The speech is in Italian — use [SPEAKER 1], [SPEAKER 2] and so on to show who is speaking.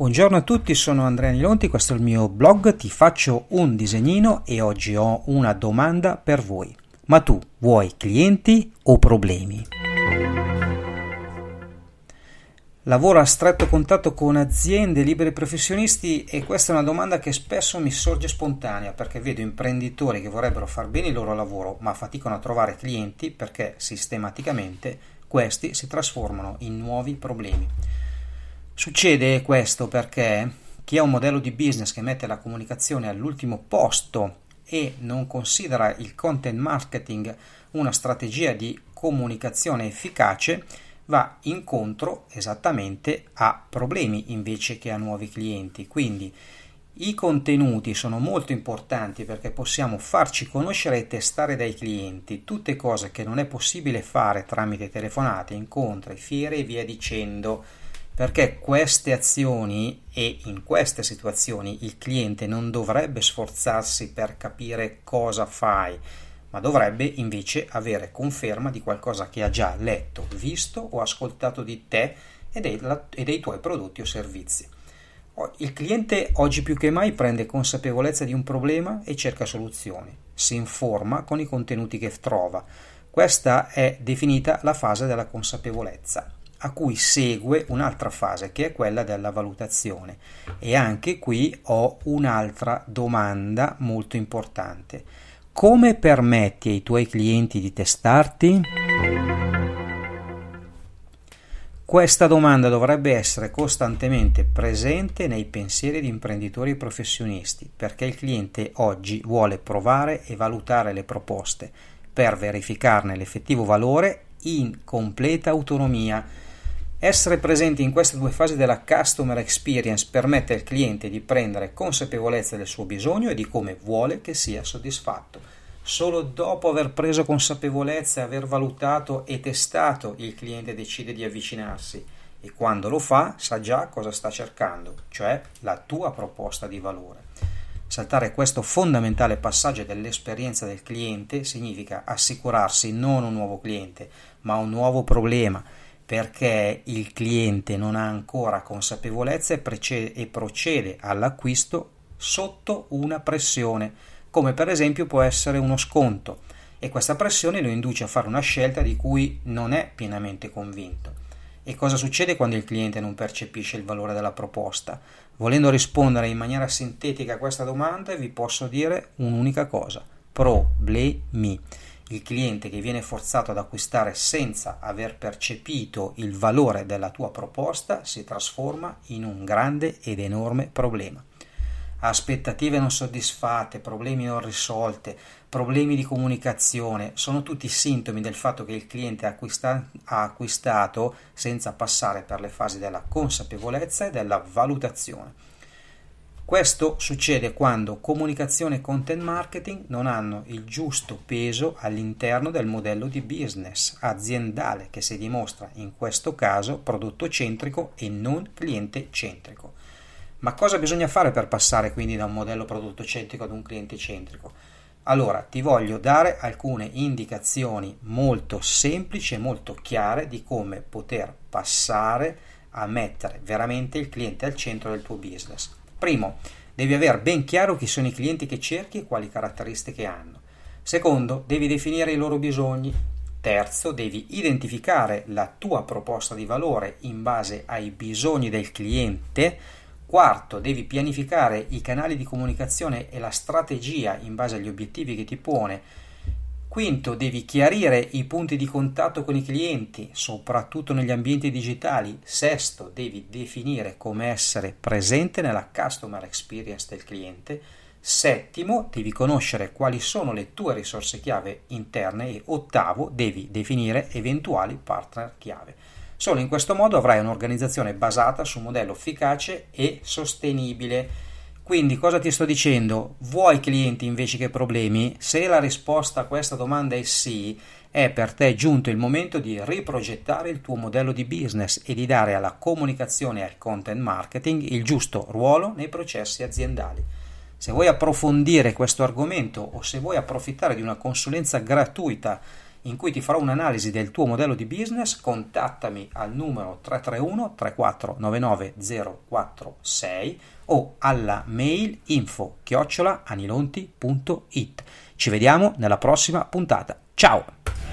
[SPEAKER 1] Buongiorno a tutti, sono Andrea Nilonti, questo è il mio blog, ti faccio un disegnino e oggi ho una domanda per voi. Ma tu vuoi clienti o problemi? Lavoro a stretto contatto con aziende, liberi professionisti e questa è una domanda che spesso mi sorge spontanea perché vedo imprenditori che vorrebbero far bene il loro lavoro ma faticano a trovare clienti perché sistematicamente questi si trasformano in nuovi problemi. Succede questo perché chi ha un modello di business che mette la comunicazione all'ultimo posto e non considera il content marketing una strategia di comunicazione efficace, va incontro esattamente a problemi invece che a nuovi clienti. Quindi i contenuti sono molto importanti perché possiamo farci conoscere e testare dai clienti tutte cose che non è possibile fare tramite telefonate, incontri, fiere e via dicendo perché queste azioni e in queste situazioni il cliente non dovrebbe sforzarsi per capire cosa fai, ma dovrebbe invece avere conferma di qualcosa che ha già letto, visto o ascoltato di te e dei, e dei tuoi prodotti o servizi. Il cliente oggi più che mai prende consapevolezza di un problema e cerca soluzioni, si informa con i contenuti che trova. Questa è definita la fase della consapevolezza a cui segue un'altra fase che è quella della valutazione e anche qui ho un'altra domanda molto importante. Come permetti ai tuoi clienti di testarti? Questa domanda dovrebbe essere costantemente presente nei pensieri di imprenditori e professionisti, perché il cliente oggi vuole provare e valutare le proposte per verificarne l'effettivo valore in completa autonomia essere presenti in queste due fasi della customer experience permette al cliente di prendere consapevolezza del suo bisogno e di come vuole che sia soddisfatto. Solo dopo aver preso consapevolezza aver valutato e testato il cliente decide di avvicinarsi e quando lo fa sa già cosa sta cercando, cioè la tua proposta di valore. Saltare questo fondamentale passaggio dell'esperienza del cliente significa assicurarsi non un nuovo cliente, ma un nuovo problema perché il cliente non ha ancora consapevolezza e, precede, e procede all'acquisto sotto una pressione, come per esempio può essere uno sconto, e questa pressione lo induce a fare una scelta di cui non è pienamente convinto. E cosa succede quando il cliente non percepisce il valore della proposta? Volendo rispondere in maniera sintetica a questa domanda, vi posso dire un'unica cosa: problemi il cliente che viene forzato ad acquistare senza aver percepito il valore della tua proposta si trasforma in un grande ed enorme problema. Aspettative non soddisfatte, problemi non risolte, problemi di comunicazione sono tutti sintomi del fatto che il cliente acquista- ha acquistato senza passare per le fasi della consapevolezza e della valutazione questo succede quando comunicazione e content marketing non hanno il giusto peso all'interno del modello di business aziendale che si dimostra in questo caso prodotto centrico e non cliente centrico. Ma cosa bisogna fare per passare quindi da un modello prodotto centrico ad un cliente centrico? Allora, ti voglio dare alcune indicazioni molto semplici e molto chiare di come poter passare a mettere veramente il cliente al centro del tuo business. Primo, devi avere ben chiaro chi sono i clienti che cerchi e quali caratteristiche hanno. Secondo, devi definire i loro bisogni. Terzo, devi identificare la tua proposta di valore in base ai bisogni del cliente. Quarto, devi pianificare i canali di comunicazione e la strategia in base agli obiettivi che ti pone Quinto, devi chiarire i punti di contatto con i clienti, soprattutto negli ambienti digitali. Sesto, devi definire come essere presente nella customer experience del cliente. Settimo, devi conoscere quali sono le tue risorse chiave interne e ottavo, devi definire eventuali partner chiave. Solo in questo modo avrai un'organizzazione basata su un modello efficace e sostenibile quindi cosa ti sto dicendo? Vuoi clienti invece che problemi? Se la risposta a questa domanda è sì, è per te giunto il momento di riprogettare il tuo modello di business e di dare alla comunicazione e al content marketing il giusto ruolo nei processi aziendali. Se vuoi approfondire questo argomento o se vuoi approfittare di una consulenza gratuita in cui ti farò un'analisi del tuo modello di business, contattami al numero 331 3499 046 o alla mail info chiocciola. Ci vediamo nella prossima puntata. Ciao!